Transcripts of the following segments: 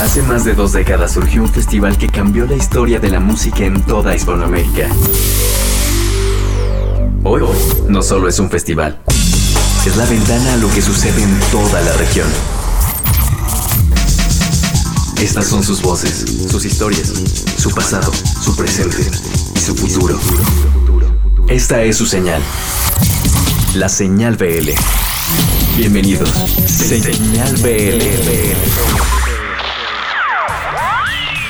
Hace más de dos décadas surgió un festival que cambió la historia de la música en toda Hispanoamérica. Hoy no solo es un festival, es la ventana a lo que sucede en toda la región. Estas son sus voces, sus historias, su pasado, su presente y su futuro. Esta es su señal. La señal BL. Bienvenidos. Señal BL.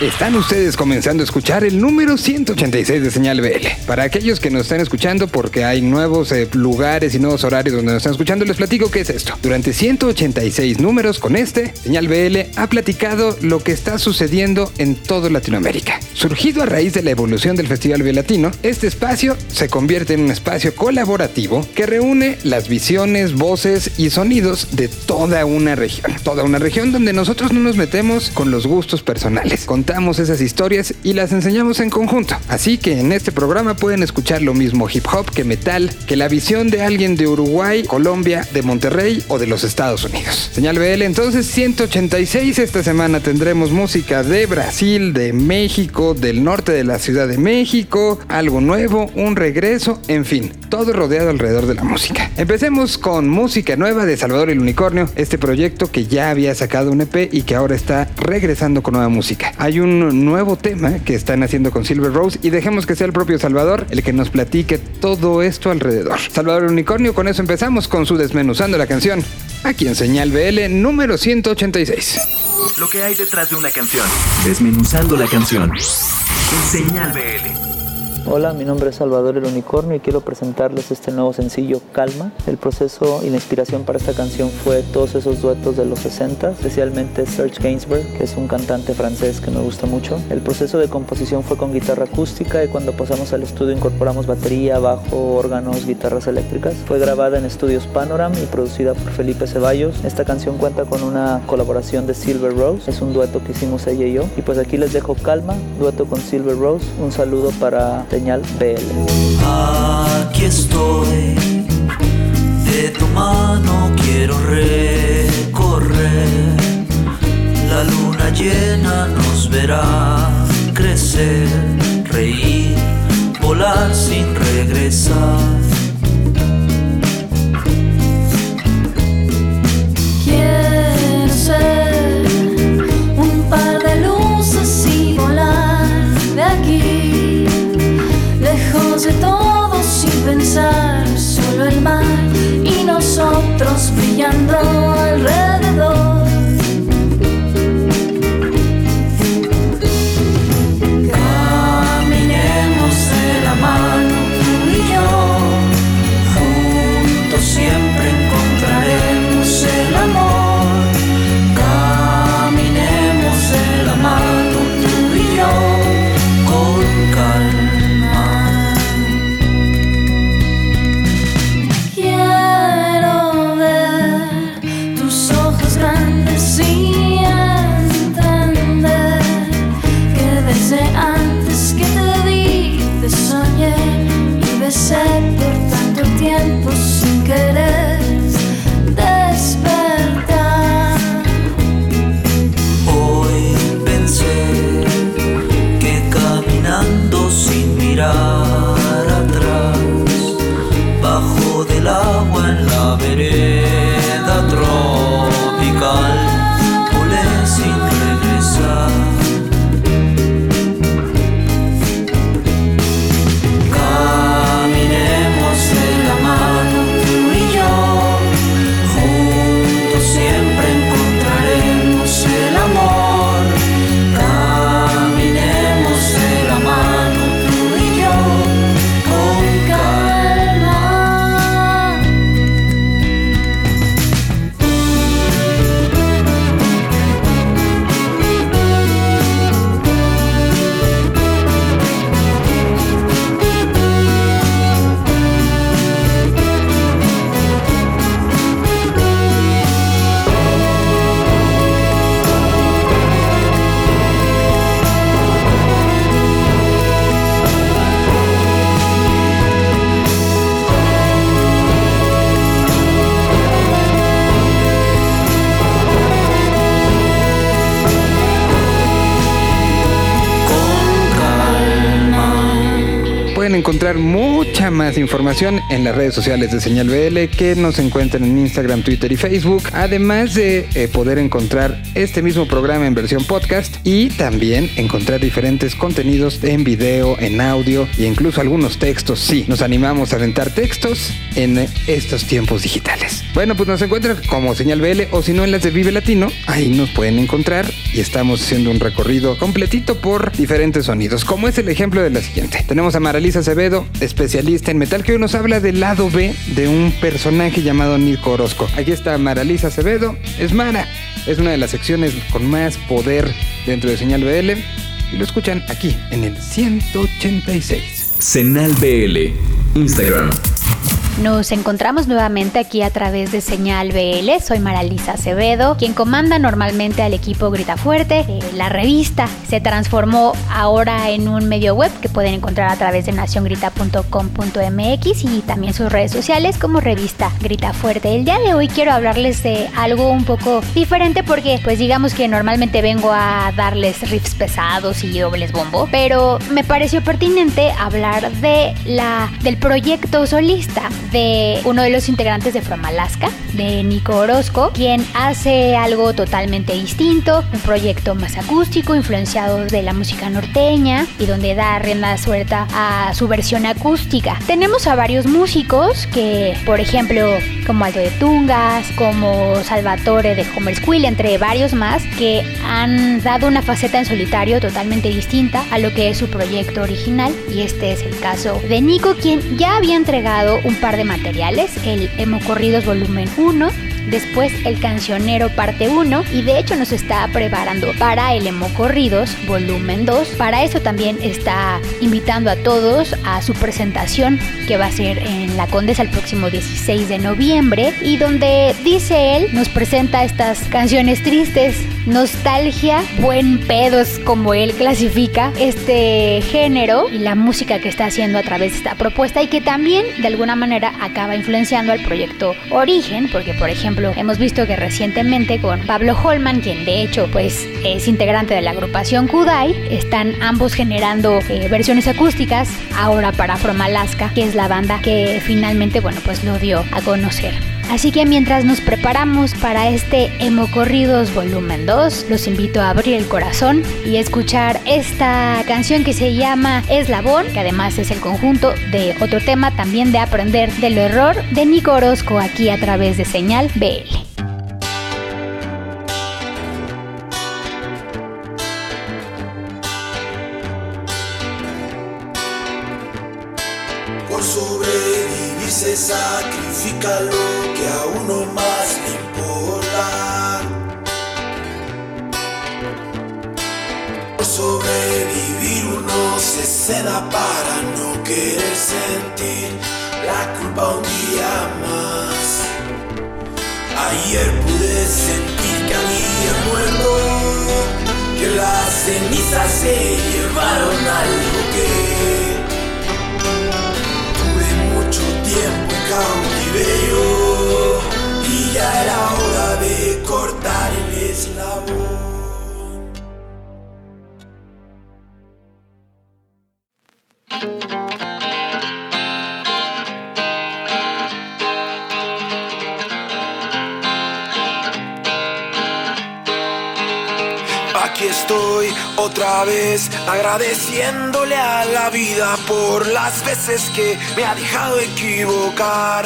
Están ustedes comenzando a escuchar el número 186 de Señal BL. Para aquellos que nos están escuchando porque hay nuevos eh, lugares y nuevos horarios donde nos están escuchando, les platico qué es esto. Durante 186 números con este, Señal BL ha platicado lo que está sucediendo en toda Latinoamérica. Surgido a raíz de la evolución del Festival Latino, este espacio se convierte en un espacio colaborativo que reúne las visiones, voces y sonidos de toda una región. Toda una región donde nosotros no nos metemos con los gustos personales. Contamos esas historias y las enseñamos en conjunto. Así que en este programa pueden escuchar lo mismo hip hop que metal, que la visión de alguien de Uruguay, Colombia, de Monterrey o de los Estados Unidos. Señal BL, entonces 186 esta semana tendremos música de Brasil, de México, del norte de la Ciudad de México, algo nuevo, un regreso, en fin, todo rodeado alrededor de la música. Empecemos con música nueva de Salvador el Unicornio, este proyecto que ya había sacado un EP y que ahora está regresando con nueva música. Hay un nuevo tema que están haciendo con Silver Rose y dejemos que sea el propio Salvador el que nos platique todo esto alrededor. Salvador Unicornio, con eso empezamos con su desmenuzando la canción. Aquí en Señal BL número 186. Lo que hay detrás de una canción. Desmenuzando la canción. En Señal BL. Hola, mi nombre es Salvador el Unicornio y quiero presentarles este nuevo sencillo Calma. El proceso y la inspiración para esta canción fue todos esos duetos de los 60, especialmente Serge Gainsbourg, que es un cantante francés que me gusta mucho. El proceso de composición fue con guitarra acústica y cuando pasamos al estudio incorporamos batería, bajo, órganos, guitarras eléctricas. Fue grabada en estudios Panoram y producida por Felipe Ceballos. Esta canción cuenta con una colaboración de Silver Rose, es un dueto que hicimos ella y yo. Y pues aquí les dejo Calma, dueto con Silver Rose. Un saludo para señal BL. Aquí estoy, de tu mano quiero recorrer. La luna llena nos verá crecer, reír, volar sin regresar. de todo sin pensar, solo el mar y nosotros brillando alrededor. Más información en las redes sociales de Señal BL que nos encuentran en Instagram, Twitter y Facebook. Además de eh, poder encontrar este mismo programa en versión podcast y también encontrar diferentes contenidos en video, en audio e incluso algunos textos. Sí, nos animamos a aventar textos en estos tiempos digitales. Bueno, pues nos encuentran como Señal BL o si no en las de Vive Latino. Ahí nos pueden encontrar estamos haciendo un recorrido completito por diferentes sonidos, como es el ejemplo de la siguiente. Tenemos a Maralisa Acevedo, especialista en metal, que hoy nos habla del lado B de un personaje llamado Nico Orozco. Aquí está Maralisa Acevedo, es Mara, es una de las secciones con más poder dentro de Señal BL y lo escuchan aquí en el 186. Senal BL. Instagram. Nos encontramos nuevamente aquí a través de Señal BL. Soy Maralisa Acevedo, quien comanda normalmente al equipo Grita Fuerte. Eh, la revista se transformó ahora en un medio web que pueden encontrar a través de naciongrita.com.mx y también sus redes sociales como revista Grita Fuerte. El día de hoy quiero hablarles de algo un poco diferente porque pues digamos que normalmente vengo a darles riffs pesados y dobles bombo, pero me pareció pertinente hablar de la del proyecto solista de uno de los integrantes de From Alaska, de Nico Orozco, quien hace algo totalmente distinto, un proyecto más acústico, influenciado de la música norteña y donde da rienda suelta a su versión acústica. Tenemos a varios músicos que, por ejemplo, como Aldo de Tungas, como Salvatore de Homer Squill, entre varios más, que han dado una faceta en solitario totalmente distinta a lo que es su proyecto original. Y este es el caso de Nico, quien ya había entregado un de materiales, el Emo Corridos Volumen 1, después el Cancionero Parte 1 y de hecho nos está preparando para el Emo Corridos Volumen 2. Para eso también está invitando a todos a su presentación que va a ser en La Condesa el próximo 16 de noviembre y donde dice él nos presenta estas canciones tristes, nostalgia, buen pedos como él clasifica este género y la música que está haciendo a través de esta propuesta y que también de alguna manera acaba influenciando al proyecto Origen porque por ejemplo hemos visto que recientemente con Pablo Holman, quien de hecho pues es integrante de la agrupación Kudai, están ambos generando eh, versiones acústicas ahora para From Alaska, que es la banda que finalmente bueno pues lo dio a conocer. Así que mientras nos preparamos para este Emo Corridos Volumen 2, los invito a abrir el corazón y escuchar esta canción que se llama Eslabón, que además es el conjunto de otro tema también de aprender del error de Nico Orozco aquí a través de Señal BL. Otra vez agradeciéndole a la vida por las veces que me ha dejado equivocar.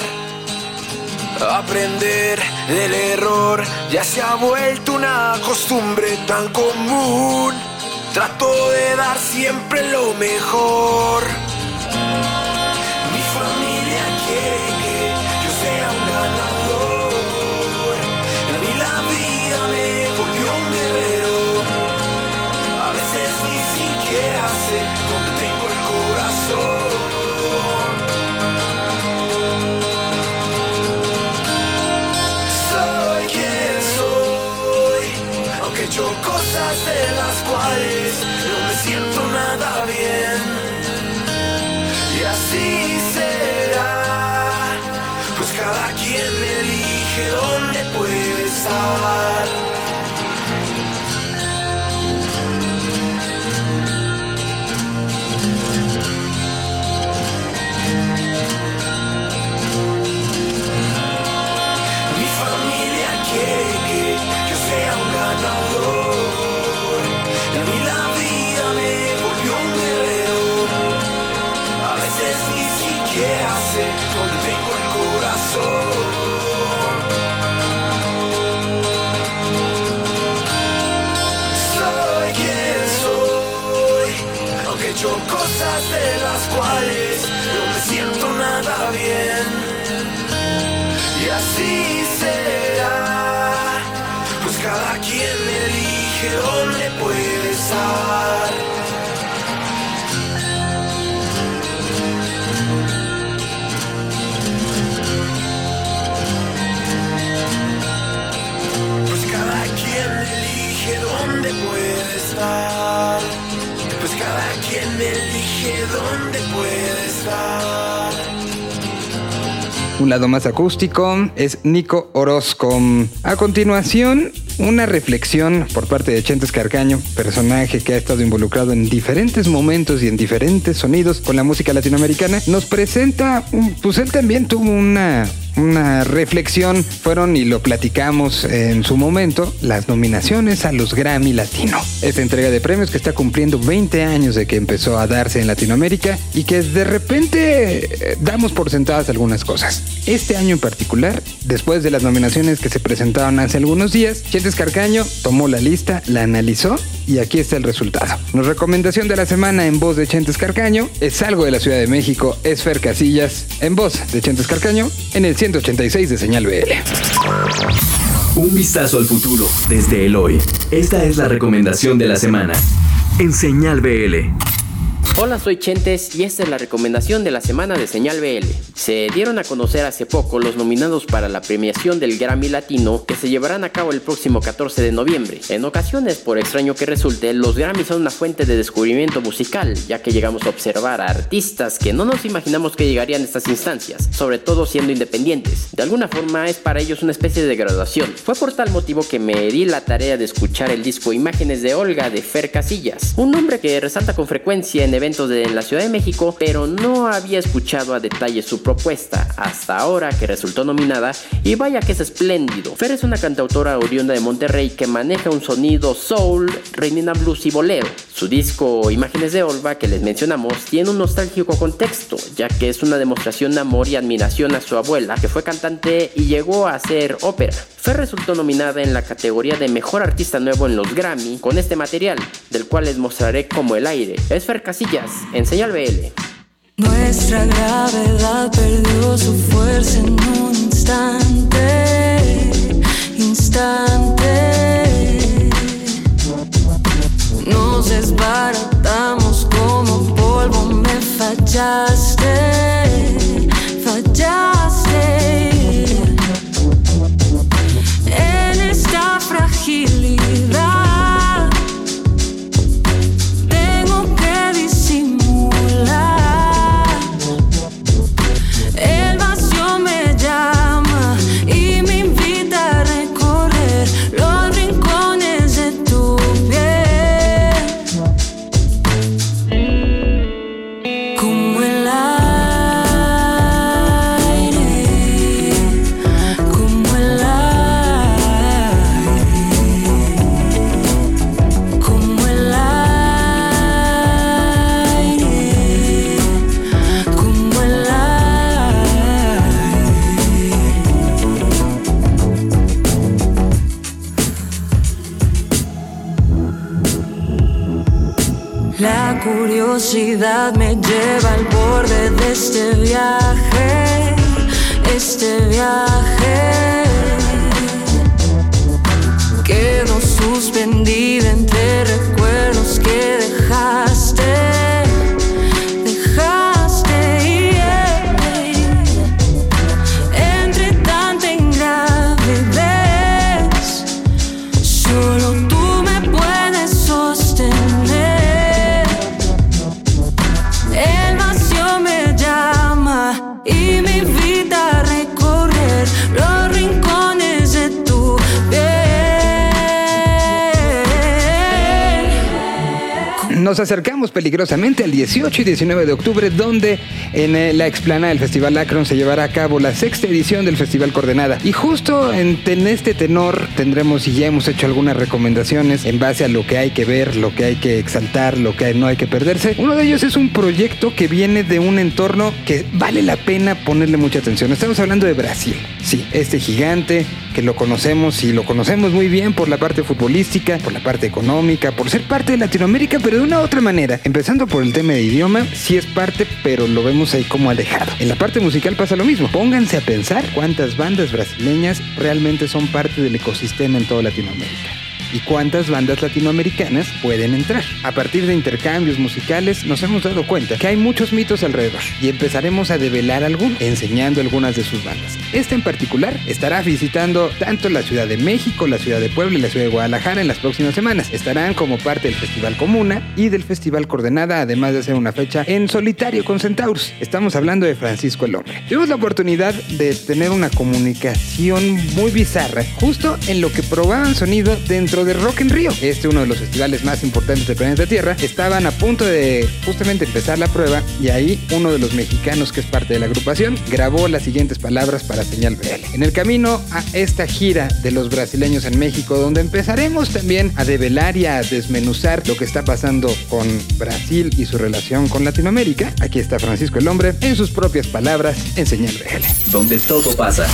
Aprender del error ya se ha vuelto una costumbre tan común. Trato de dar siempre lo mejor. De las cuales de Un lado más acústico es Nico Orozco. A continuación, una reflexión por parte de Chentes Carcaño, personaje que ha estado involucrado en diferentes momentos y en diferentes sonidos con la música latinoamericana, nos presenta, un- pues él también tuvo una una reflexión fueron y lo platicamos en su momento las nominaciones a los Grammy Latino. Esta entrega de premios que está cumpliendo 20 años de que empezó a darse en Latinoamérica y que de repente eh, damos por sentadas algunas cosas. Este año en particular, después de las nominaciones que se presentaron hace algunos días, Chentes Carcaño tomó la lista, la analizó y aquí está el resultado. Nuestra recomendación de la semana en voz de Chentes Carcaño es algo de la Ciudad de México, es Fer Casillas, en voz de Chentes Carcaño, en el 186 de Señal BL. Un vistazo al futuro desde el hoy. Esta es la recomendación de la semana. En Señal BL. Hola, soy Chentes y esta es la recomendación de la semana de Señal BL. Se dieron a conocer hace poco los nominados para la premiación del Grammy Latino que se llevarán a cabo el próximo 14 de noviembre. En ocasiones, por extraño que resulte, los Grammys son una fuente de descubrimiento musical, ya que llegamos a observar a artistas que no nos imaginamos que llegarían a estas instancias, sobre todo siendo independientes. De alguna forma es para ellos una especie de graduación. Fue por tal motivo que me di la tarea de escuchar el disco Imágenes de Olga de Fer Casillas, un nombre que resalta con frecuencia en eventos de la Ciudad de México, pero no había escuchado a detalle su propuesta hasta ahora que resultó nominada y vaya que es espléndido. Fer es una cantautora oriunda de Monterrey que maneja un sonido soul, reinina blues y bolero. Su disco Imágenes de Olga que les mencionamos tiene un nostálgico contexto, ya que es una demostración de amor y admiración a su abuela, que fue cantante y llegó a hacer ópera. Fer resultó nominada en la categoría de Mejor Artista Nuevo en los Grammy con este material, del cual les mostraré como el aire. Es Fer Casillas, en Señal BL. Nuestra gravedad perdió su fuerza en un instante. Peligrosamente al 18 y 19 de octubre, donde en eh, la explanada del Festival Akron se llevará a cabo la sexta edición del Festival Coordenada. Y justo en, en este tenor tendremos y ya hemos hecho algunas recomendaciones en base a lo que hay que ver, lo que hay que exaltar, lo que no hay que perderse. Uno de ellos es un proyecto que viene de un entorno que vale la pena ponerle mucha atención. Estamos hablando de Brasil. Sí, este gigante que lo conocemos y lo conocemos muy bien por la parte futbolística, por la parte económica, por ser parte de Latinoamérica, pero de una u otra manera, empezando por el tema de idioma, sí es parte, pero lo vemos ahí como alejado. En la parte musical pasa lo mismo. Pónganse a pensar cuántas bandas brasileñas realmente son parte del ecosistema en toda Latinoamérica y cuántas bandas latinoamericanas pueden entrar. A partir de intercambios musicales nos hemos dado cuenta que hay muchos mitos alrededor y empezaremos a develar algunos, enseñando algunas de sus bandas. Esta en particular estará visitando tanto la Ciudad de México, la Ciudad de Puebla y la Ciudad de Guadalajara en las próximas semanas. Estarán como parte del Festival Comuna y del Festival Coordenada, además de hacer una fecha en solitario con Centaurus. Estamos hablando de Francisco el Hombre. Tuvimos la oportunidad de tener una comunicación muy bizarra, justo en lo que probaban sonido dentro de Rock en Río. Este uno de los festivales más importantes del planeta Tierra. Estaban a punto de justamente empezar la prueba y ahí uno de los mexicanos que es parte de la agrupación grabó las siguientes palabras para Señal BL. En el camino a esta gira de los brasileños en México, donde empezaremos también a develar y a desmenuzar lo que está pasando con Brasil y su relación con Latinoamérica. Aquí está Francisco el Hombre en sus propias palabras en Señal BL. Donde todo pasa.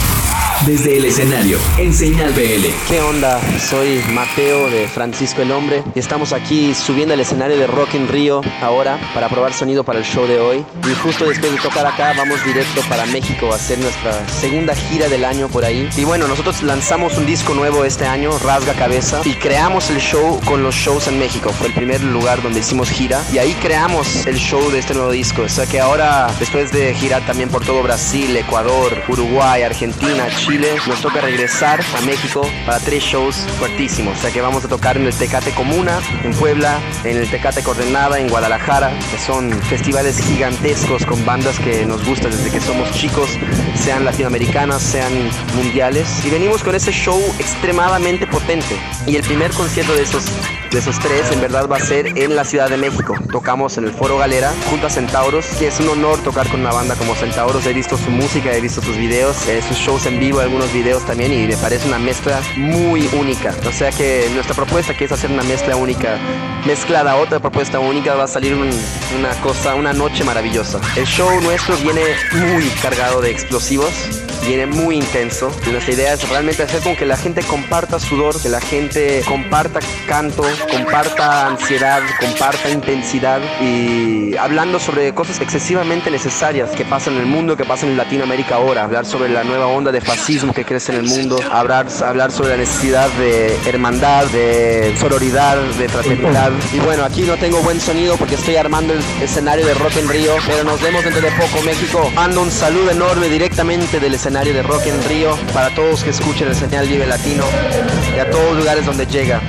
Desde el escenario, en Señal BL. ¿Qué onda? Soy Mateo de Francisco el Hombre y estamos aquí subiendo al escenario de Rock in Rio ahora para probar sonido para el show de hoy. Y justo después de tocar acá vamos directo para México a hacer nuestra segunda gira del año por ahí. Y bueno, nosotros lanzamos un disco nuevo este año, Rasga Cabeza, y creamos el show con los shows en México. Fue el primer lugar donde hicimos gira y ahí creamos el show de este nuevo disco. O sea que ahora, después de girar también por todo Brasil, Ecuador, Uruguay, Argentina, Chile, nos toca regresar a México para tres shows fuertísimos. Que vamos a tocar en el Tecate Comuna, en Puebla, en el Tecate Coordenada, en Guadalajara, son festivales gigantescos con bandas que nos gustan desde que somos chicos, sean latinoamericanas, sean mundiales. Y venimos con ese show extremadamente potente. Y el primer concierto de esos de esos tres en verdad va a ser en la Ciudad de México. Tocamos en el Foro Galera junto a Centauros, que es un honor tocar con una banda como Centauros. He visto su música, he visto sus videos, eh, sus shows en vivo, algunos videos también y me parece una mezcla muy única. O sea que nuestra propuesta que es hacer una mezcla única, mezclada a otra propuesta única, va a salir un- una cosa, una noche maravillosa. El show nuestro viene muy cargado de explosivos viene muy intenso. Nuestra idea es realmente hacer con que la gente comparta sudor, que la gente comparta canto, comparta ansiedad, comparta intensidad y hablando sobre cosas excesivamente necesarias que pasan en el mundo, que pasan en Latinoamérica ahora. Hablar sobre la nueva onda de fascismo que crece en el mundo, hablar, hablar sobre la necesidad de hermandad, de sororidad, de fraternidad. Y bueno, aquí no tengo buen sonido porque estoy armando el escenario de Rock en Río, pero nos vemos dentro de poco, México. Mando un saludo enorme directamente del escenario de Rock en Río para todos que escuchen el señal Vive Latino y a todos los lugares donde llega.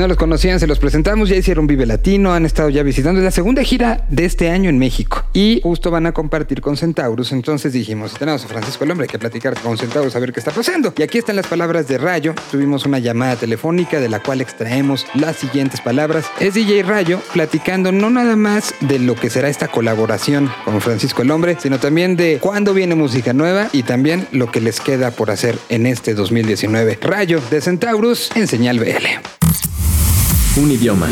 No los conocían, se los presentamos. Ya hicieron Vive Latino, han estado ya visitando. La segunda gira de este año en México. Y justo van a compartir con Centaurus. Entonces dijimos, tenemos a Francisco el Hombre, hay que platicar con Centaurus a ver qué está pasando. Y aquí están las palabras de Rayo. Tuvimos una llamada telefónica de la cual extraemos las siguientes palabras. Es DJ Rayo platicando no nada más de lo que será esta colaboración con Francisco el Hombre, sino también de cuándo viene música nueva y también lo que les queda por hacer en este 2019. Rayo de Centaurus en Señal BL. Un idioma.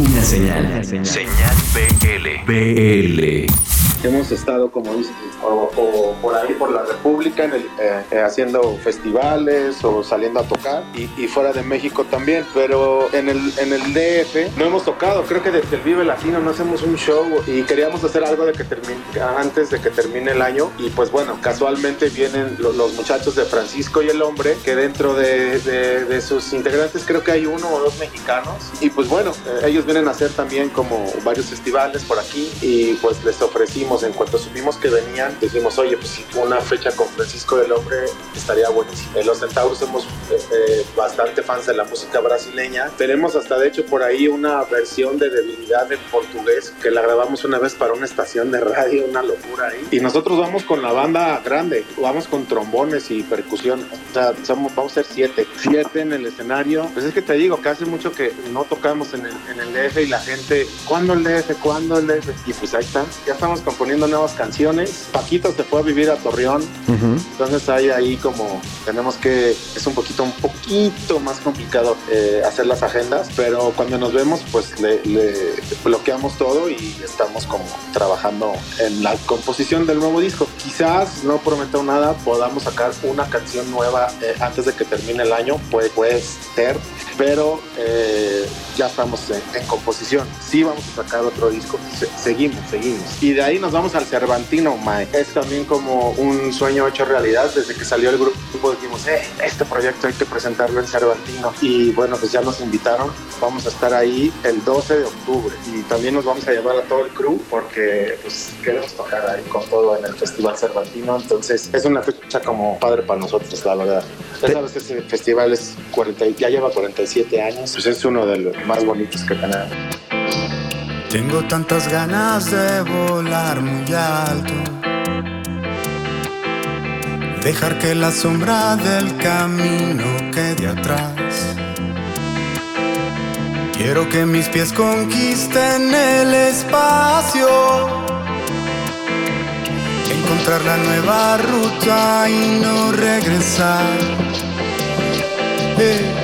Una señal. Señal BL. BL. Hemos estado, como dicen, o, o por ahí, por la República, en el, eh, eh, haciendo festivales o saliendo a tocar y, y fuera de México también. Pero en el, en el DF no hemos tocado. Creo que desde el Vive Latino no hacemos un show y queríamos hacer algo de que termine, antes de que termine el año. Y pues bueno, casualmente vienen lo- los, muchachos de Francisco y el Hombre, que dentro de, de- de sus integrantes creo que hay uno o dos mexicanos. Y pues bueno, eh, ellos vienen a hacer también como varios festivales por aquí y pues les ofrecimos, en cuanto supimos que venían, dijimos, oye, pues una fecha con Francisco del Hombre estaría buenísimo. En los Centauros somos eh, eh, bastante fans de la música brasileña. Tenemos hasta de hecho por ahí una versión de Debilidad en portugués que la grabamos una vez para una estación de radio, una locura ahí. Y nosotros vamos con la banda grande, vamos con trombones y percusión. O sea, somos, vamos a ser siete. Siete en el escenario. Pues es que te digo que hace mucho que no tocamos en el, en el DF y la gente, ¿cuándo el DF? ¿Cuándo el DF? Y pues ahí está. Ya estamos componiendo nuevas canciones. Paquito se fue a vivir a Torreón. Entonces hay ahí como tenemos que es un poquito un poquito más complicado eh, hacer las agendas, pero cuando nos vemos pues le, le bloqueamos todo y estamos como trabajando en la composición del nuevo disco. Quizás no prometo nada, podamos sacar una canción nueva eh, antes de que termine el año, puede, puede ser, pero eh, ya estamos en, en composición. Sí vamos a sacar otro disco, se- seguimos, seguimos. Y de ahí nos vamos al Cervantino, Mae. Es también como un sueño hecho realidad. Desde que salió el grupo dijimos, eh, este proyecto hay que presentarlo en Cervantino. Y bueno, pues ya nos invitaron. Vamos a estar ahí el 12 de octubre. Y también nos vamos a llevar a todo el crew porque pues queremos tocar ahí con todo en el Festival Cervantino. Entonces es una fecha como padre para nosotros, la verdad. Ya sabes, ese festival es 40, y- ya lleva 47 años. Pues es uno de los más bonitos que tenemos. Tengo tantas ganas de volar muy alto. Dejar que la sombra del camino quede atrás. Quiero que mis pies conquisten el espacio. Encontrar la nueva ruta y no regresar. Eh.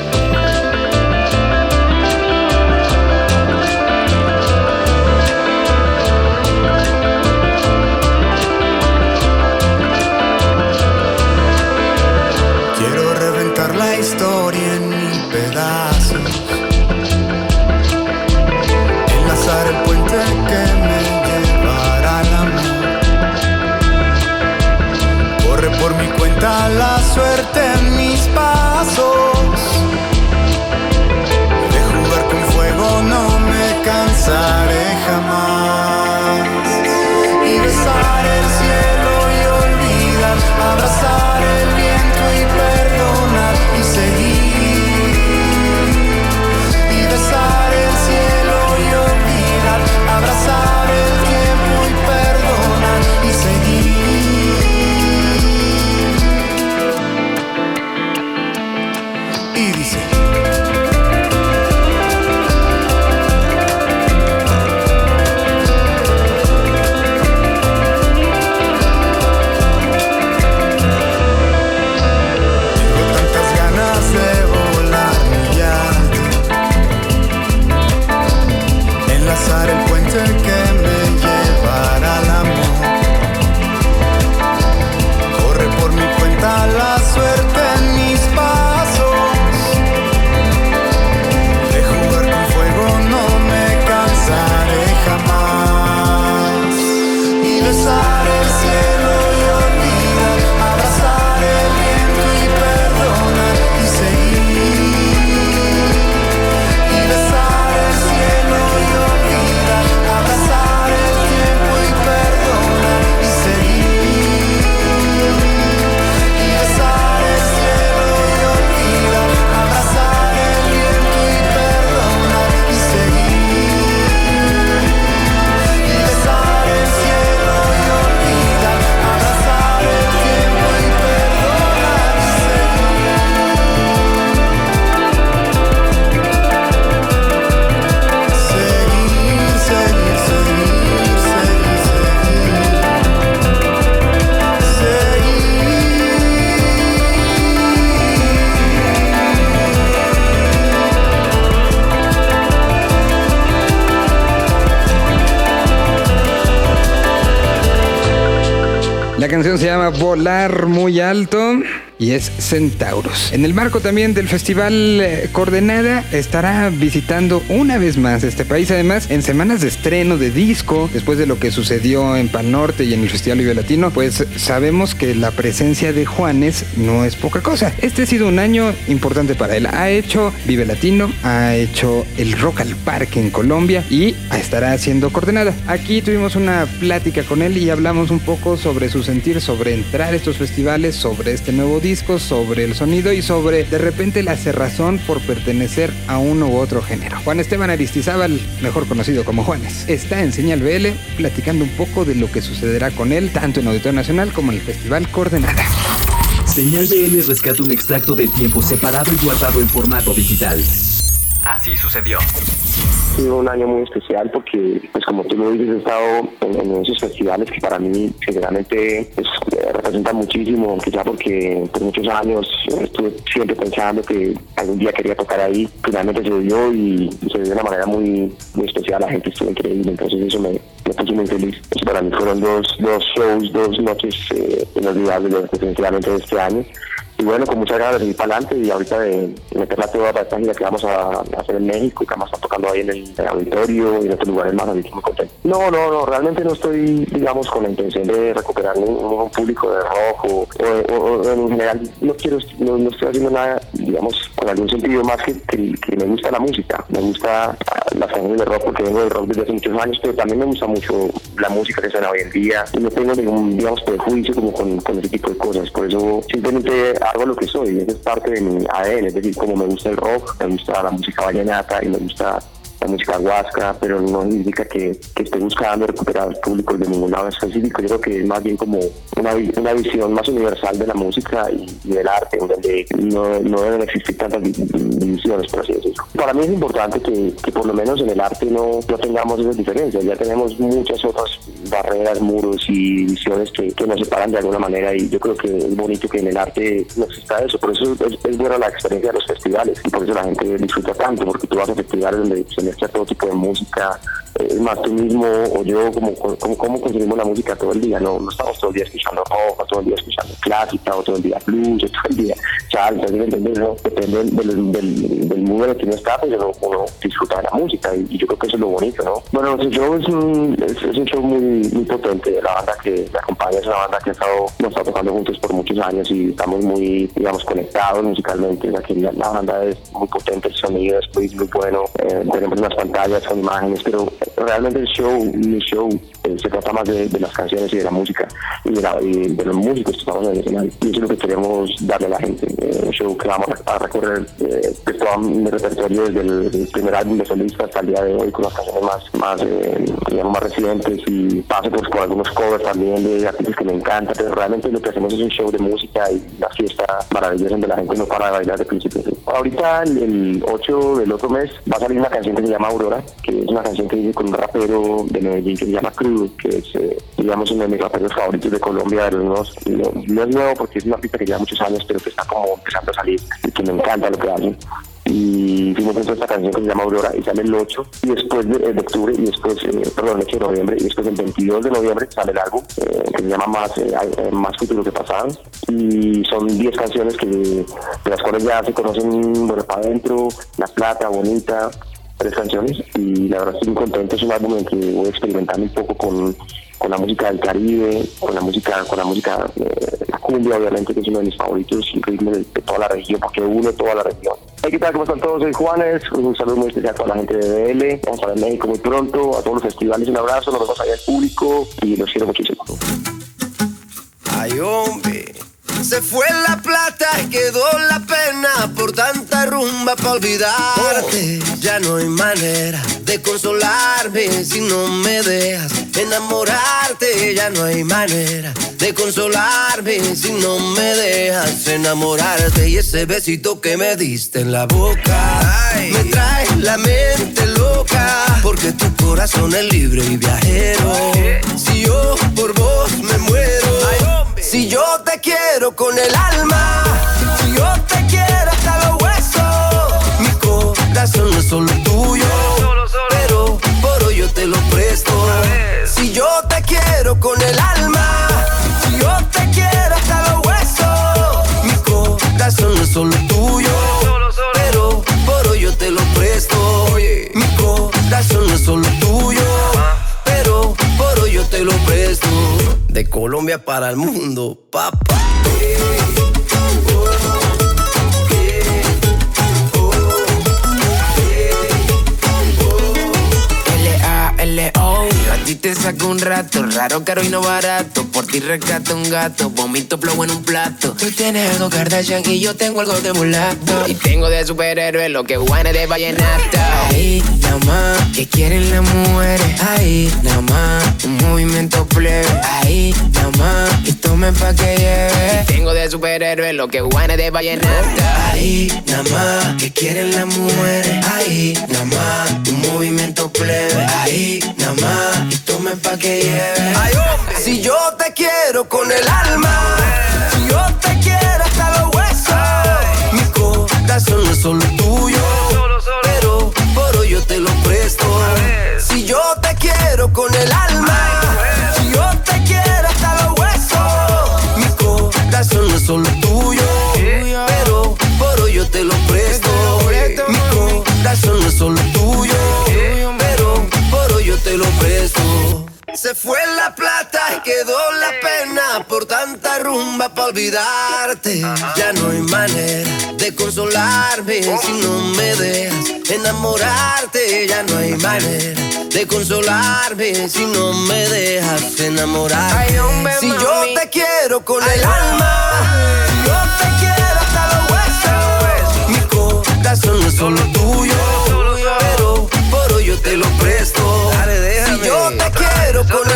Volar muy alto y es Centauros. En el marco también del festival eh, Coordenada estará visitando una vez más este país, además en semanas de estreno de disco, después de lo que sucedió en Pal Norte y en el Festival Vive Latino, pues sabemos que la presencia de Juanes no es poca cosa. Este ha sido un año importante para él. Ha hecho Vive Latino, ha hecho el Rock al Parque en Colombia y estará haciendo Coordenada. Aquí tuvimos una plática con él y hablamos un poco sobre su sentir, sobre entrar a estos festivales, sobre este nuevo disco, sobre el sonido y sobre de repente la cerrazón por pertenecer a uno u otro género. Juan Esteban Aristizábal, mejor conocido como Juanes, está en Señal BL platicando un poco de lo que sucederá con él tanto en Auditorio Nacional como en el Festival Coordenada. Señal BL rescata un extracto de tiempo separado y guardado en formato digital. Así sucedió. Ha sido un año muy especial porque, pues como tú lo dices, he estado en, en esos festivales que para mí sinceramente pues, representan muchísimo, quizá porque por muchos años estuve siempre pensando que algún día quería tocar ahí. Finalmente se dio y se dio de una manera muy, muy especial, la gente estuvo increíble, entonces eso me, me puso muy feliz. Eso para mí fueron dos, dos shows, dos noches eh, inolvidables definitivamente de este año. Y bueno, con muchas ganas de seguir para adelante y ahorita de meterla toda para esta gira que vamos a, hacer en México, que vamos a estar tocando ahí en el, auditorio y en otros lugares más, así que muy. No, no, no, realmente no estoy, digamos, con la intención de recuperar un, público de rock o, en general no quiero, no, estoy haciendo nada, digamos, con algún sentido más que, que, me gusta la música, me gusta las canciones de rock porque vengo del rock desde hace muchos años, pero también me gusta mucho la música que suena hoy en día y no tengo ningún, digamos, prejuicio como con, con ese tipo de cosas, por eso simplemente hago lo que soy, esa es parte de mi ADN, es decir, como me gusta el rock, me gusta la música vallenata y me gusta la música huasca, pero no significa que, que esté buscando recuperar públicos de ningún lado específico. Yo creo que es más bien como una, una visión más universal de la música y, y del arte, donde no, no deben existir tantas di- divisiones, por así decirlo. Para mí es importante que, que por lo menos en el arte no, no tengamos esas diferencias. Ya tenemos muchas otras barreras, muros y divisiones que, que nos separan de alguna manera y yo creo que es bonito que en el arte no exista eso. Por eso es, es buena la experiencia de los festivales y por eso la gente disfruta tanto, porque tú vas a festivales donde se mezcla todo tipo de música, eh, es más tú mismo o yo como, como, consumimos la música todo el día, no, estamos todo el día escuchando rock, o todo el día escuchando clásica, o todo el día blues, todo el día salsa. No? Depende del, del, del, mood en el que uno está, pues uno, disfruta de la música y, yo creo que eso es lo bonito, ¿no? Bueno, ese es un, es, un show muy, muy potente, la banda que me acompaña es una banda que ha estado, nos está tocando juntos por muchos años y estamos muy, digamos, conectados musicalmente, o sea, que la, la banda es muy potente, el sonido es muy, muy bueno, eh, tenemos unas pantallas con imágenes, pero realmente el show, mi show, eh, se trata más de, de las canciones y de la música y de, la- y de los músicos que estamos en el escenario. Y eso es lo que queremos darle a la gente. eh, un show que vamos a, a recorrer eh, de todo mi repertorio desde el, el primer álbum de solista hasta el día de hoy con las canciones más, más, eh, digamos, más recientes y paso pues, con algunos covers también de artistas que me encantan. Pero realmente lo que hacemos es un show de música y una fiesta maravillosa donde la gente no para de bailar de principio. Ahorita, el 8 del otro mes, va a salir una canción que se llama Aurora, que es una canción que con un rapero de Medellín que se llama Crudo, que es, eh, digamos, uno de mis raperos favoritos de Colombia, de los nuevos. No, no es nuevo porque es una pista que lleva muchos años, pero que está como empezando a salir y que me encanta lo que hace. Y hicimos esta canción que se llama Aurora y sale el 8 y después de, de octubre y después, eh, perdón, el 8 de noviembre y después el 22 de noviembre sale el álbum eh, que se llama Más, eh, eh, más Futuro que Pasado y son 10 canciones que de las cuales ya se conocen bueno para adentro, La Plata, Bonita, tres canciones y la verdad estoy muy contento, es un álbum en que voy experimentando un poco con, con la música del Caribe, con la música, con la música, eh, cumbia obviamente que es uno de mis favoritos y ritmos de, toda la región porque une toda la región. Hey, ¿qué tal? ¿Cómo están todos? Soy Juanes, un saludo muy especial a toda la gente de BL, vamos a ver México muy pronto, a todos los festivales un abrazo, nos vemos allá al público y los quiero muchísimo. Ay, hombre. Se fue la plata y quedó la pena por tanta rumba para olvidarte. Ya no hay manera de consolarme si no me dejas enamorarte. Ya no hay manera de consolarme si no me dejas enamorarte. Y ese besito que me diste en la boca me trae la mente loca. Porque tu corazón es libre y viajero. Si yo por vos me muero. Si yo te quiero con el alma, si yo te quiero hasta los huesos, mi corazón no es solo tuyo, pero por hoy yo te lo presto. Si yo te quiero con el alma, si yo te quiero hasta los huesos, mi corazón no es solo tuyo, pero por hoy yo te lo presto. Mi corazón no es solo tuyo, pero por hoy yo te lo presto. Colombia para el mundo, papá. L-A-L-O A ti te saco un rato Raro, caro y no barato Por ti rescato un gato Vomito flow en un plato. Tú tienes algo Kardashian Y yo tengo algo de mulato. Y tengo de superhéroe Lo que guane de vallenato. Ahí, nada más Que quieren las mujeres. Ahí, nada más Un movimiento plebe. Ahí, nada más Y tomen pa' que lleve. Y tengo de superhéroe Lo que guane de vallenato. Ahí, nada más Que quieren las mujeres. Ahí, nada más Un movimiento plebe. Ahí, nada más Y tomen pa' que lleve. Ay, hombre. Si yo te quiero con el alma, si yo te quiero hasta los huesos, mi corazón no es solo tuyo, pero por hoy yo te lo presto. Si yo te quiero con el alma, si yo te quiero hasta los huesos, mi corazón no es solo tuyo, pero por hoy yo te lo presto. Mi corazón no es solo tuyo, pero por hoy yo te lo presto. Se fue la plata quedó la pena por tanta rumba para olvidarte. Ya no hay manera de consolarme si no me dejas enamorarte. Ya no hay manera de consolarme si no me dejas enamorarte. Si yo te quiero con el alma, si yo te quiero hasta los huesos, mi corazón no es solo tuyo, pero por hoy yo te lo presto. Si yo te quiero con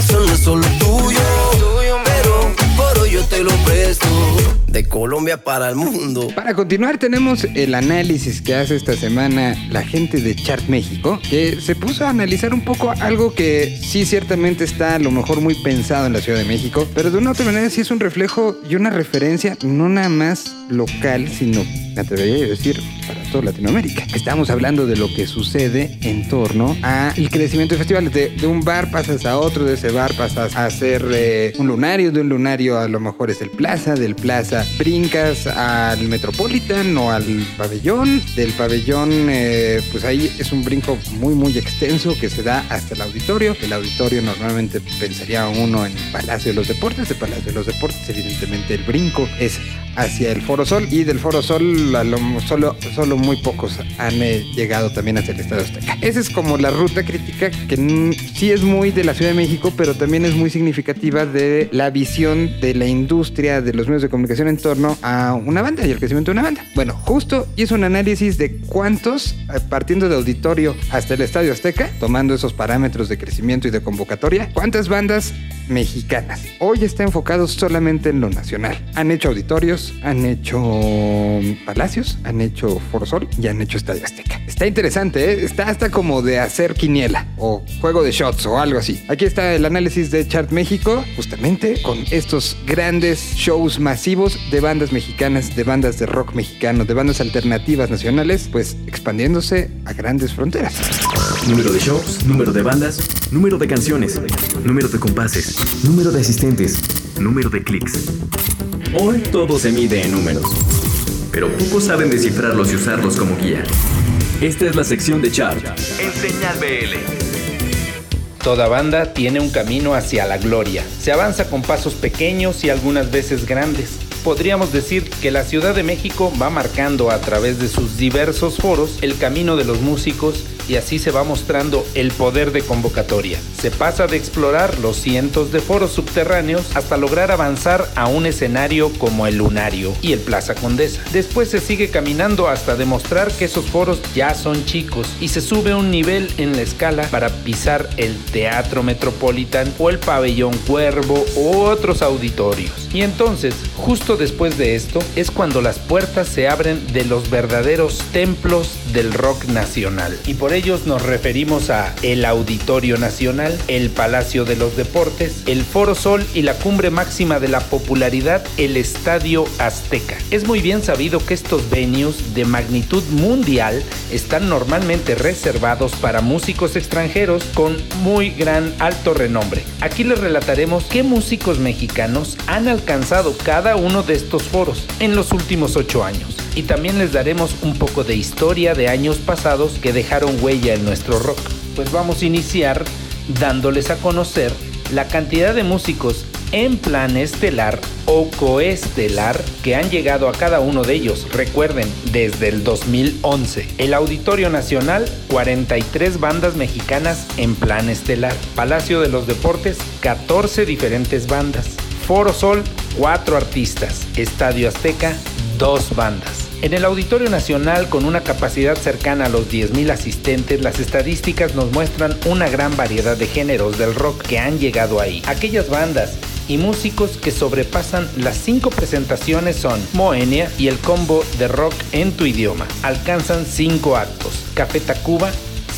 corazón es solo tuyo, pero por hoy yo te lo presto. De Colombia para el mundo. Para continuar tenemos el análisis que hace esta semana la gente de Chart México, que se puso a analizar un poco algo que sí ciertamente está a lo mejor muy pensado en la Ciudad de México, pero de una otra manera sí es un reflejo y una referencia no nada más local, sino, me atrevería a decir, para de Latinoamérica. Estamos hablando de lo que sucede en torno al crecimiento de festivales. De, de un bar pasas a otro, de ese bar pasas a hacer eh, un lunario, de un lunario a lo mejor es el Plaza, del Plaza brincas al Metropolitan o al pabellón, del pabellón eh, pues ahí es un brinco muy muy extenso que se da hasta el auditorio. El auditorio normalmente pensaría uno en Palacio de los Deportes, de Palacio de los Deportes evidentemente el brinco es hacia el Foro Sol y del Foro Sol solo, solo muy pocos han eh, llegado también hacia el Estadio Azteca. Esa es como la ruta crítica que sí es muy de la Ciudad de México, pero también es muy significativa de la visión de la industria de los medios de comunicación en torno a una banda y el crecimiento de una banda. Bueno, justo hizo un análisis de cuántos, eh, partiendo de auditorio hasta el Estadio Azteca, tomando esos parámetros de crecimiento y de convocatoria, cuántas bandas mexicanas. Hoy está enfocado solamente en lo nacional. Han hecho auditorios, han hecho palacios, han hecho Forosol y han hecho Estadio Azteca. Está interesante, ¿eh? está hasta como de hacer quiniela o juego de shots o algo así. Aquí está el análisis de Chart México, justamente con estos grandes shows masivos de bandas mexicanas, de bandas de rock mexicano, de bandas alternativas nacionales, pues expandiéndose a grandes fronteras. Número de shows, número de bandas, número de canciones, número de compases, número de asistentes, número de clics. Hoy todo se mide en números, pero pocos saben descifrarlos y usarlos como guía. Esta es la sección de Chart en Señal BL. Toda banda tiene un camino hacia la gloria. Se avanza con pasos pequeños y algunas veces grandes. Podríamos decir que la Ciudad de México va marcando a través de sus diversos foros el camino de los músicos y así se va mostrando el poder de convocatoria. Se pasa de explorar los cientos de foros subterráneos hasta lograr avanzar a un escenario como el Lunario y el Plaza Condesa. Después se sigue caminando hasta demostrar que esos foros ya son chicos y se sube un nivel en la escala para pisar el Teatro Metropolitan o el Pabellón Cuervo u otros auditorios. Y entonces, justo después de esto, es cuando las puertas se abren de los verdaderos templos del rock nacional. Y por ellos nos referimos a el Auditorio Nacional, el Palacio de los Deportes, el Foro Sol y la cumbre máxima de la popularidad, el Estadio Azteca. Es muy bien sabido que estos venues de magnitud mundial están normalmente reservados para músicos extranjeros con muy gran alto renombre. Aquí les relataremos qué músicos mexicanos han alcanzado cada uno de estos foros en los últimos ocho años. Y también les daremos un poco de historia de años pasados que dejaron huella en nuestro rock. Pues vamos a iniciar dándoles a conocer la cantidad de músicos en plan estelar o coestelar que han llegado a cada uno de ellos. Recuerden, desde el 2011. El Auditorio Nacional, 43 bandas mexicanas en plan estelar. Palacio de los Deportes, 14 diferentes bandas. Foro Sol, 4 artistas. Estadio Azteca, 2 bandas. En el Auditorio Nacional, con una capacidad cercana a los 10.000 asistentes, las estadísticas nos muestran una gran variedad de géneros del rock que han llegado ahí. Aquellas bandas y músicos que sobrepasan las cinco presentaciones son Moenia y el combo de rock en tu idioma. Alcanzan cinco actos. Café Tacuba,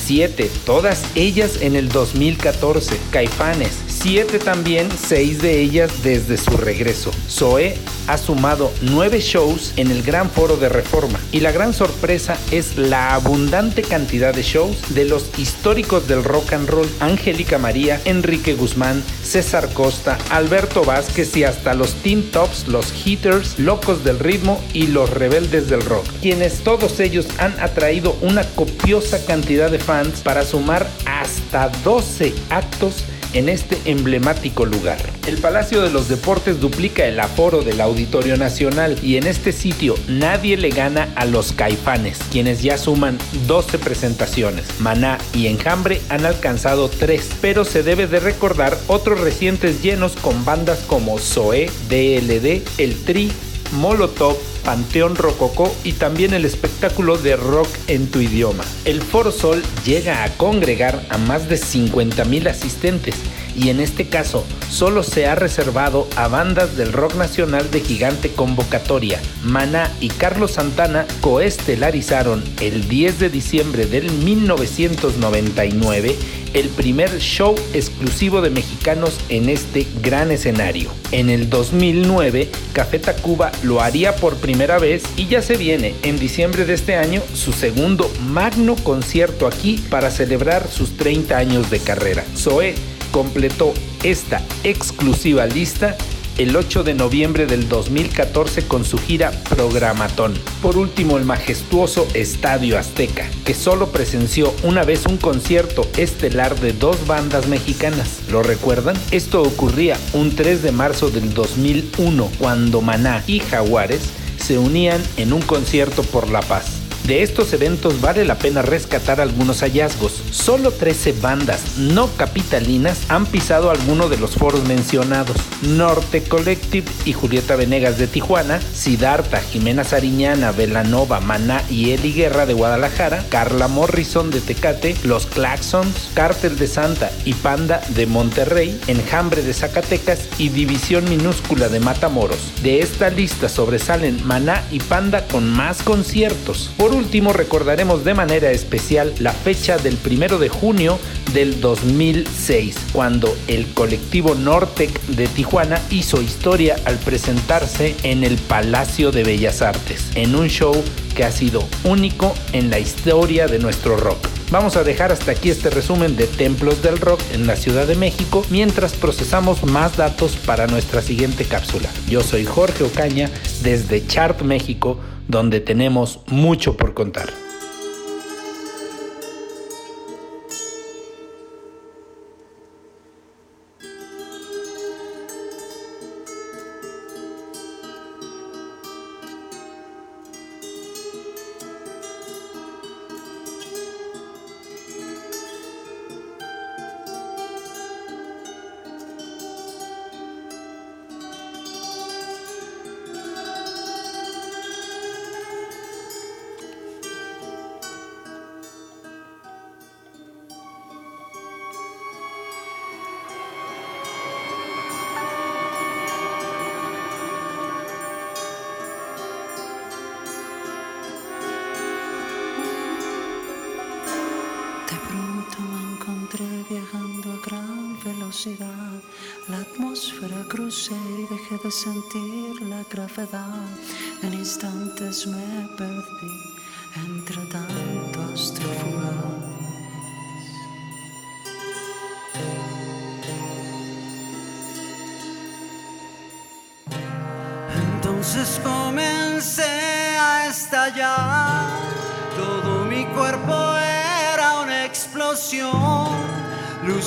7, todas ellas en el 2014. Caifanes, 7 también, 6 de ellas desde su regreso. Zoé ha sumado 9 shows en el Gran Foro de Reforma y la gran sorpresa es la abundante cantidad de shows de los históricos del rock and roll. Angélica María, Enrique Guzmán, César Costa, Alberto Vázquez y hasta los Teen Tops, los Hitters, Locos del Ritmo y los Rebeldes del Rock, quienes todos ellos han atraído una copiosa cantidad de fans para sumar hasta 12 actos en este emblemático lugar. El Palacio de los Deportes duplica el aforo del Auditorio Nacional y en este sitio nadie le gana a los Caifanes, quienes ya suman 12 presentaciones. Maná y Enjambre han alcanzado 3, pero se debe de recordar otros recientes llenos con bandas como Zoé, DLD, El Tri, Molotov, Panteón Rococó y también el espectáculo de rock en tu idioma. El Foro Sol llega a congregar a más de 50 mil asistentes y en este caso solo se ha reservado a bandas del rock nacional de gigante convocatoria. Maná y Carlos Santana coestelarizaron el 10 de diciembre del 1999 el primer show exclusivo de mexicanos en este gran escenario. En el 2009, Café Tacuba lo haría por primera vez y ya se viene en diciembre de este año su segundo magno concierto aquí para celebrar sus 30 años de carrera. Zoe completó esta exclusiva lista el 8 de noviembre del 2014 con su gira Programatón. Por último, el majestuoso Estadio Azteca, que solo presenció una vez un concierto estelar de dos bandas mexicanas. ¿Lo recuerdan? Esto ocurría un 3 de marzo del 2001, cuando Maná y Jaguares se unían en un concierto por la paz. De estos eventos vale la pena rescatar algunos hallazgos. Solo 13 bandas no capitalinas han pisado alguno de los foros mencionados. Norte Collective y Julieta Venegas de Tijuana, Siddhartha, Jimena Sariñana, Velanova, Maná y Eli Guerra de Guadalajara, Carla Morrison de Tecate, Los Claxons, Cártel de Santa y Panda de Monterrey, Enjambre de Zacatecas y División Minúscula de Matamoros. De esta lista sobresalen Maná y Panda con más conciertos. Último, recordaremos de manera especial la fecha del primero de junio del 2006, cuando el colectivo Nortec de Tijuana hizo historia al presentarse en el Palacio de Bellas Artes, en un show que ha sido único en la historia de nuestro rock. Vamos a dejar hasta aquí este resumen de templos del rock en la Ciudad de México mientras procesamos más datos para nuestra siguiente cápsula. Yo soy Jorge Ocaña desde Chart México, donde tenemos mucho por contar.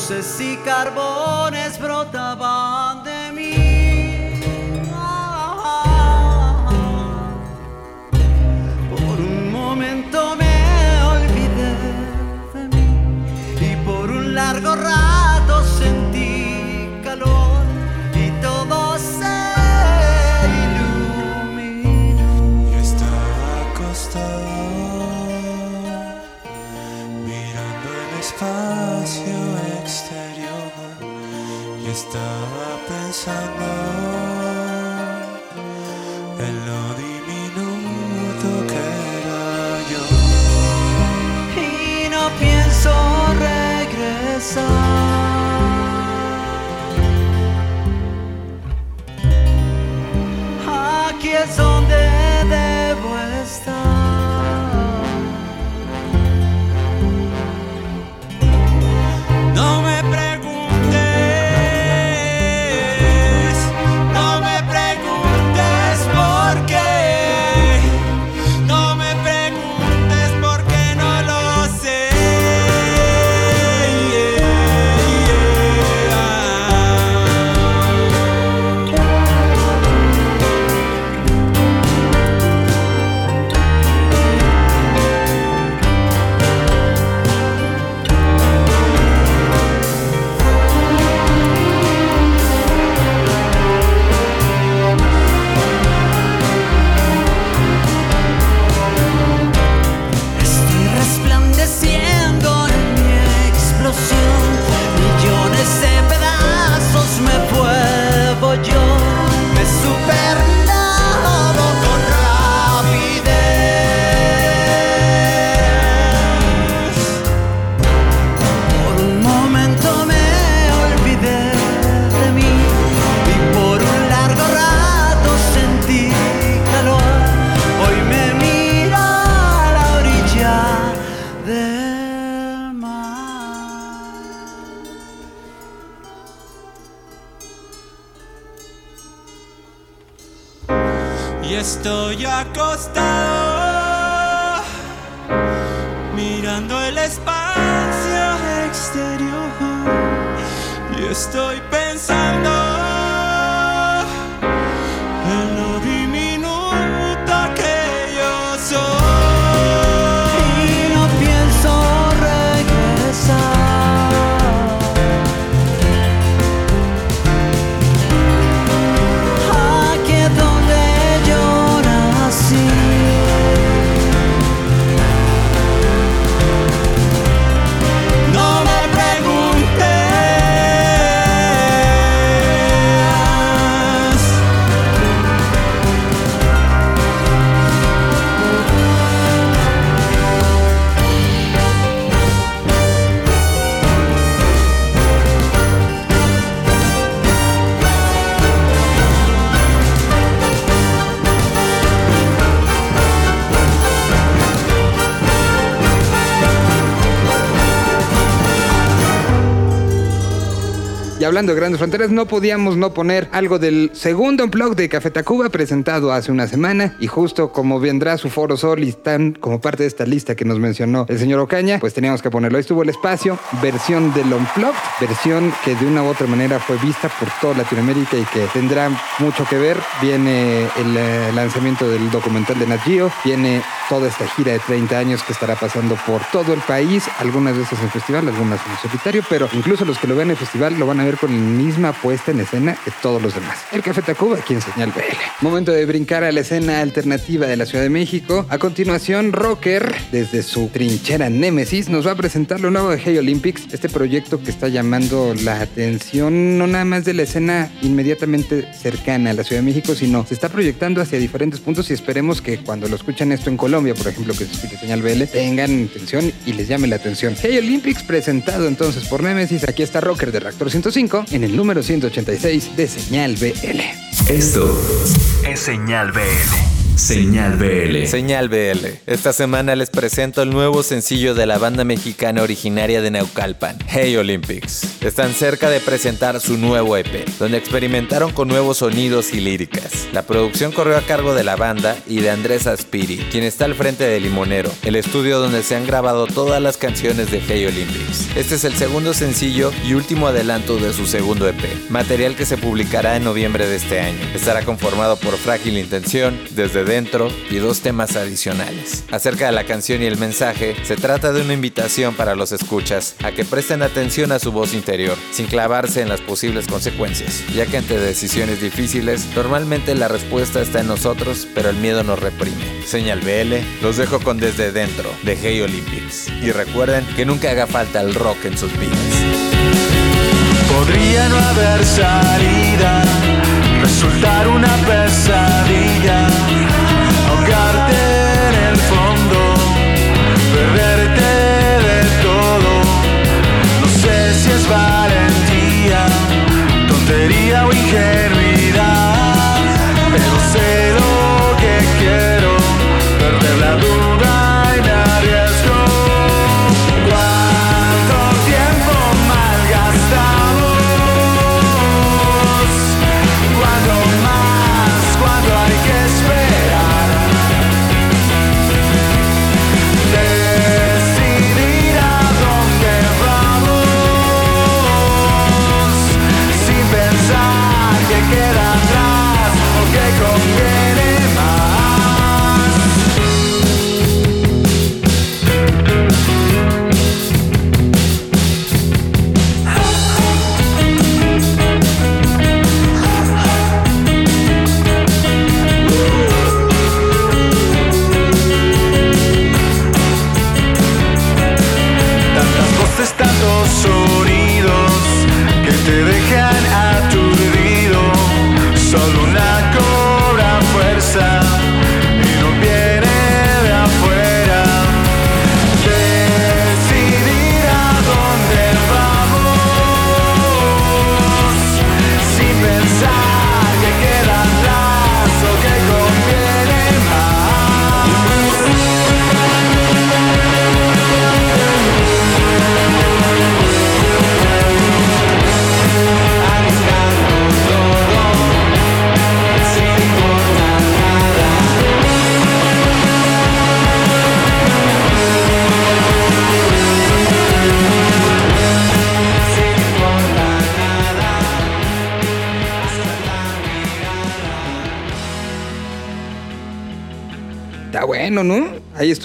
Luces y carbones brotaban el espacio exterior. Y estoy pensando Hablando de grandes fronteras, no podíamos no poner algo del segundo unplug de Café Tacuba presentado hace una semana. Y justo como vendrá su foro sol y están como parte de esta lista que nos mencionó el señor Ocaña, pues teníamos que ponerlo. Ahí estuvo el espacio, versión del unplug, versión que de una u otra manera fue vista por toda Latinoamérica y que tendrá mucho que ver. Viene el eh, lanzamiento del documental de Nat Geo, viene toda esta gira de 30 años que estará pasando por todo el país, algunas veces en festival, algunas en solitario, pero incluso los que lo vean en festival lo van a ver con la misma puesta en escena que todos los demás. El Café Tacuba aquí en Señal BL. Momento de brincar a la escena alternativa de la Ciudad de México. A continuación, Rocker, desde su trinchera Némesis, nos va a presentar lo nuevo de Hey Olympics, este proyecto que está llamando la atención no nada más de la escena inmediatamente cercana a la Ciudad de México, sino se está proyectando hacia diferentes puntos y esperemos que cuando lo escuchan esto en Colombia, por ejemplo, que se escuche Señal BL, tengan atención y les llame la atención. Hey Olympics presentado entonces por Nemesis. Aquí está Rocker de Reactor 105 en el número 186 de Señal BL. Esto es Señal BL. Señal BL. Señal BL. Esta semana les presento el nuevo sencillo de la banda mexicana originaria de Naucalpan, Hey Olympics. Están cerca de presentar su nuevo EP, donde experimentaron con nuevos sonidos y líricas. La producción corrió a cargo de la banda y de Andrés Aspiri, quien está al frente de Limonero, el estudio donde se han grabado todas las canciones de Hey Olympics. Este es el segundo sencillo y último adelanto de su segundo EP, material que se publicará en noviembre de este año. Estará conformado por Frágil Intención, Desde Dentro y dos temas adicionales. Acerca de la canción y el mensaje, se trata de una invitación para los escuchas a que presten atención a su voz interior, sin clavarse en las posibles consecuencias, ya que ante decisiones difíciles, normalmente la respuesta está en nosotros, pero el miedo nos reprime. Señal BL, los dejo con Desde Dentro, de Hey Olympics. Y recuerden que nunca haga falta el rock en sus vidas. Podría no haber salida, resultar una pesadilla, ahogarte en el fondo, perderte de todo. No sé si es valentía, tontería o ingenuidad, pero sé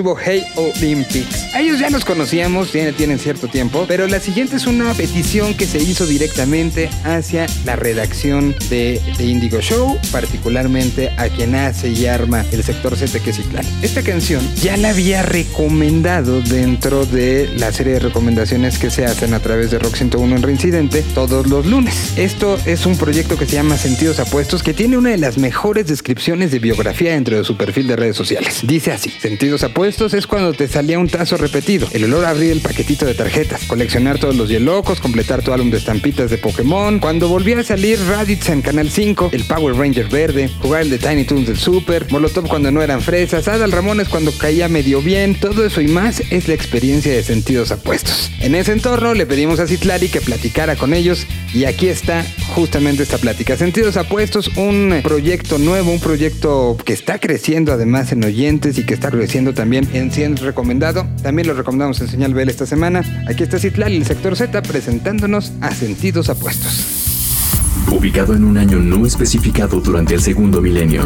estuvo Hey Olympics. Ya los conocíamos, tienen, tienen cierto tiempo, pero la siguiente es una petición que se hizo directamente hacia la redacción de, de Indigo Show, particularmente a quien hace y arma el sector Z que es. Esta canción ya la había recomendado dentro de la serie de recomendaciones que se hacen a través de Rock 101 en Reincidente todos los lunes. Esto es un proyecto que se llama Sentidos Apuestos que tiene una de las mejores descripciones de biografía dentro de su perfil de redes sociales. Dice así, Sentidos Apuestos es cuando te salía un tazo repetido, el olor a abrir el paquetito de tarjetas, coleccionar todos los hielocos, completar tu álbum de estampitas de Pokémon, cuando volvía a salir Raditz en Canal 5, el Power Ranger verde, jugar el de Tiny Toons del Super, Molotov cuando no eran fresas, Adal Ramones cuando caía medio bien, todo eso y más es la experiencia de Sentidos Apuestos. En ese entorno le pedimos a Citlari que platicara con ellos y aquí está justamente esta plática. Sentidos Apuestos, un proyecto nuevo, un proyecto que está creciendo además en oyentes y que está creciendo también en 100 recomendado. También lo recomendamos en Señal BL esta semana. Aquí está Citlali, el sector Z, presentándonos a Sentidos Apuestos. Ubicado en un año no especificado durante el segundo milenio,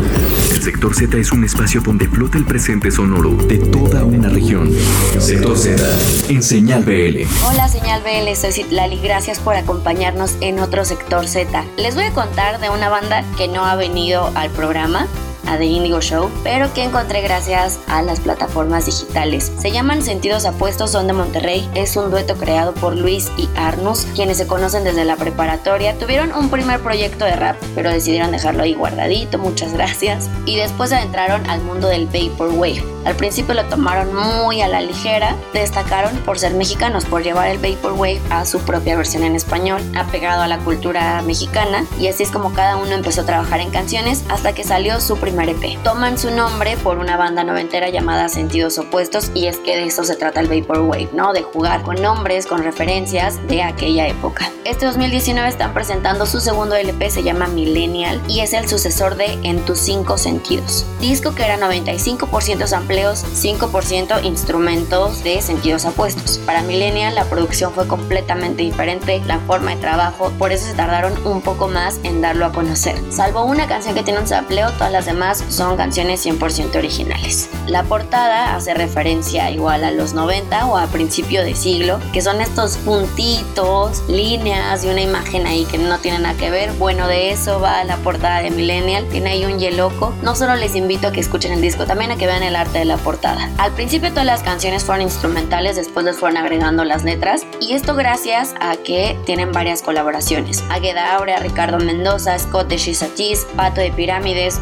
el sector Z es un espacio donde flota el presente sonoro de toda una región. Sector Z, en Señal BL. Hola señal BL, soy Citlali, gracias por acompañarnos en otro sector Z. Les voy a contar de una banda que no ha venido al programa, a The Indigo Show, pero que encontré gracias a las plataformas digitales. Se llaman Sentidos Apuestos, son de Monterrey. Es un dueto creado por Luis y Arnus, quienes se conocen desde la preparatoria. Tuvieron un primer proyecto de rap, pero decidieron dejarlo ahí guardadito, muchas gracias. Y después adentraron al mundo del Vaporwave. Al principio lo tomaron muy a la ligera, destacaron por ser mexicanos, por llevar el Vaporwave a su propia versión en español, apegado a la cultura mexicana, y así es como cada uno empezó a trabajar en canciones hasta que salió su primer EP. Toman su nombre por una banda noventera llamada Sentidos Opuestos, y es que de eso se trata el Vaporwave, ¿no? De jugar con nombres, con referencias de aquella época. Este 2019 están presentando su segundo LP, se llama Millennial, y es el sucesor de En tus cinco sentidos. Disco que era 95% sampleos, 5% instrumentos de sentidos apuestos. Para Millennial la producción fue completamente diferente, la forma de trabajo, por eso se tardaron un poco más en darlo a conocer. Salvo una canción que tiene un sampleo, todas las demás son canciones 100% originales. La portada hace referencia igual a los 90 o a principio de siglo, que son estos puntitos, líneas y una imagen ahí que no tienen nada que ver. Bueno, de eso va la portada de Millennial. Tiene ahí un yeloco. No solo les invito a que escuchen el disco, también a que vean el arte de la portada. Al principio todas las canciones fueron instrumentales, después les fueron agregando las letras y esto gracias a que tienen varias colaboraciones. Agueda Aurea, Ricardo Mendoza, Scott de Pato de Pirámides,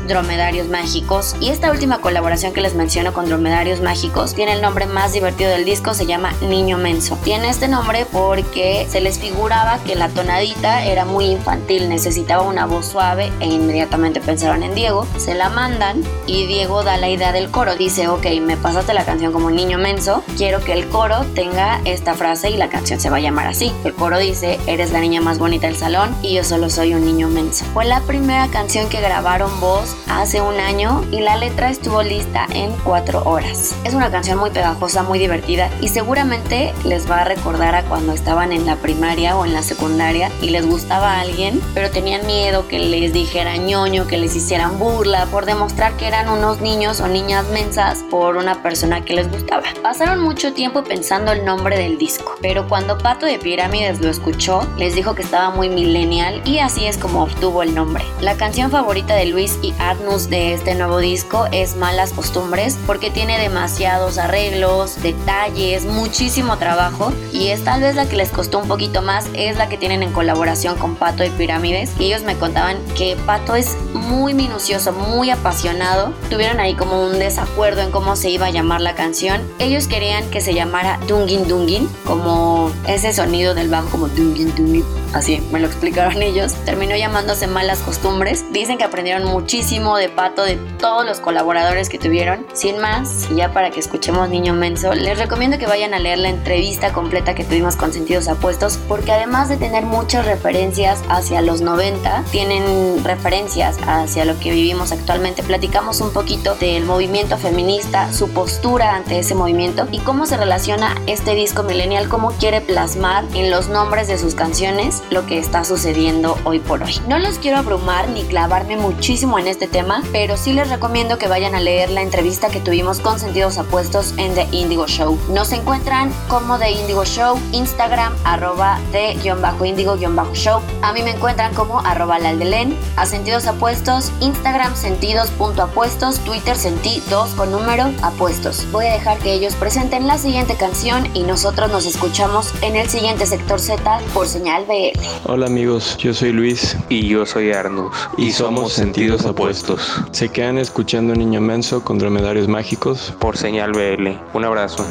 Dromedarios Mágicos y esta última colaboración que les menciono con Dromedarios Mágicos tiene el nombre más divertido del disco, se llama Niño Menso. Tiene este nombre porque se les figuraba que la tonadita era muy infantil, necesitaba una voz suave e inmediatamente pensaron en Diego, se la mandan y Diego da la idea del coro, dice, ok, me pasaste la canción como Niño Menso, quiero que el coro tenga esta frase y la canción se va a llamar así. El coro dice, eres la niña más bonita del salón y yo solo soy un niño menso. Fue la primera canción que grabaron voz hace un año y la letra estuvo lista en cuatro horas. Es una canción muy pegajosa, muy divertida y seguramente les va a recordar a cuando estaban en la primaria o en la secundaria y les gustaba a alguien, pero tenían miedo que les dijera ñoño, que les hicieran burla por demostrar que eran unos niños o niñas mensas por una persona que les gustaba. Pasaron mucho tiempo pensando el nombre del disco, pero cuando Pato de Pirámides lo escuchó, les dijo que estaba muy millennial y así es como obtuvo el nombre. La canción favorita de Luis y Arnus de este nuevo disco es Malas Costumbres porque tiene demasiados arreglos, detalles, muchísimo trabajo y es tal vez la que les costó un poquito más, es la que tienen en colaboración con Pato de Pirámides y ellos me contaban que Pato es muy minucioso, muy apasionado. Tuvieron ahí como un desacuerdo en cómo se iba a llamar la canción. Ellos querían que se llamara Dungin Dungin, como ese sonido del bajo como Dungin Dungin. Así me lo explicaron ellos. Terminó llamándose Malas Costumbres. Dicen que aprendieron muchísimo de Pato, de todos los colaboradores que tuvieron. Sin más, y ya para que escuchemos Niño Menso, les recomiendo que vayan a leer la entrevista completa que tuvimos con Sentidos Apuestos, porque además de tener muchas referencias hacia los 90, tienen referencias hacia lo que vivimos actualmente. Platicamos un poquito del movimiento feminista, su postura ante ese movimiento y cómo se relaciona este disco millennial, cómo quiere plasmar en los nombres de sus canciones lo que está sucediendo hoy por hoy. No los quiero abrumar ni clavarme muchísimo en este tema, pero sí les recomiendo que vayan a leer la entrevista que tuvimos con Sentidos Apuestos en The Indigo Show. Nos encuentran como The Indigo Show, Instagram arroba de guion bajo indigo guion bajo show. A mí me encuentran como arroba laldelen, a Sentidos Apuestos, Instagram sentidos.apuestos, Twitter sentidos con número apuestos. Voy a dejar que ellos presenten la siguiente canción y nosotros nos escuchamos en el siguiente sector Z por señal BL. Hola amigos, yo soy Luis Y yo soy Arnus. y somos Sentidos Apuestos. Se quedan escuchando Niño Menso con Dromedarios Mágicos Por señal BL. Un abrazo.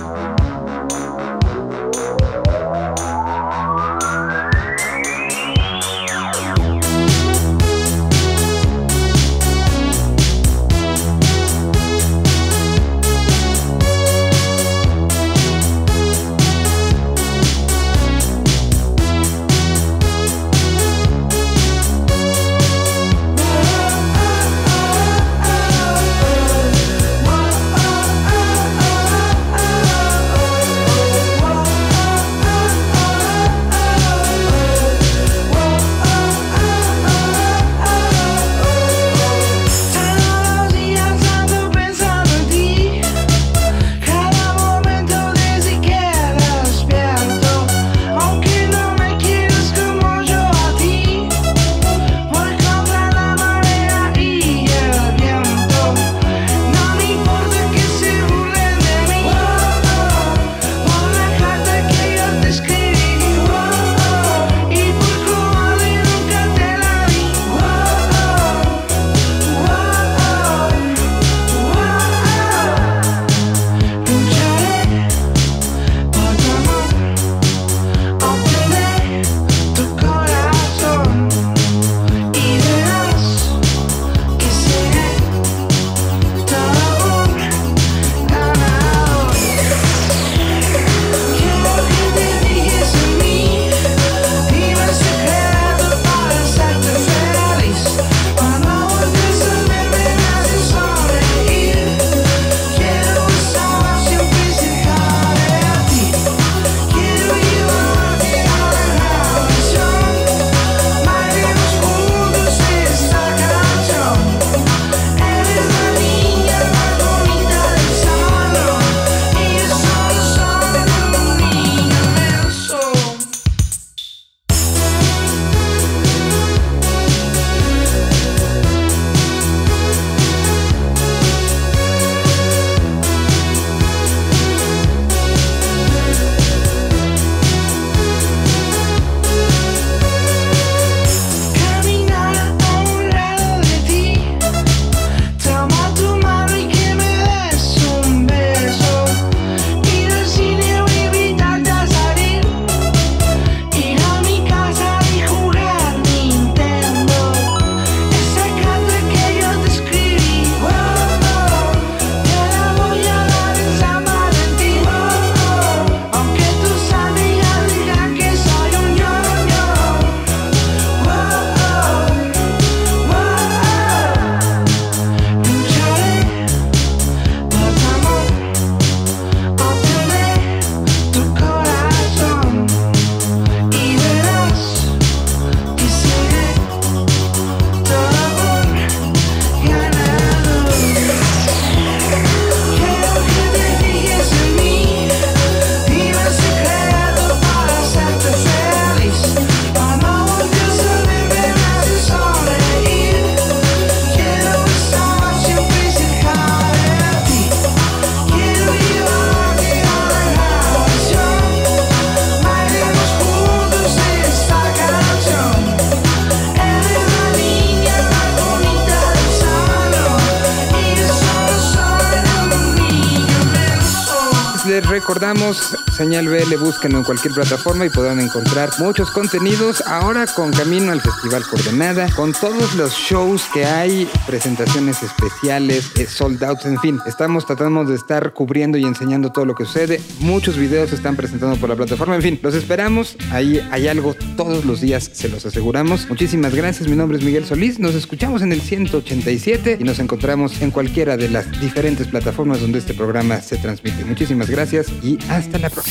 Vamos. Señal BL, búsquenlo en cualquier plataforma y podrán encontrar muchos contenidos. Ahora con camino al Festival Coordenada, con todos los shows que hay, presentaciones especiales, eh, sold outs, en fin. Estamos tratando de estar cubriendo y enseñando todo lo que sucede. Muchos videos se están presentando por la plataforma. En fin, los esperamos. Ahí hay algo todos los días, se los aseguramos. Muchísimas gracias. Mi nombre es Miguel Solís. Nos escuchamos en el 187 y nos encontramos en cualquiera de las diferentes plataformas donde este programa se transmite. Muchísimas gracias y hasta la próxima.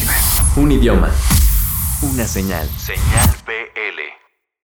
Un idioma. Una señal. Señal.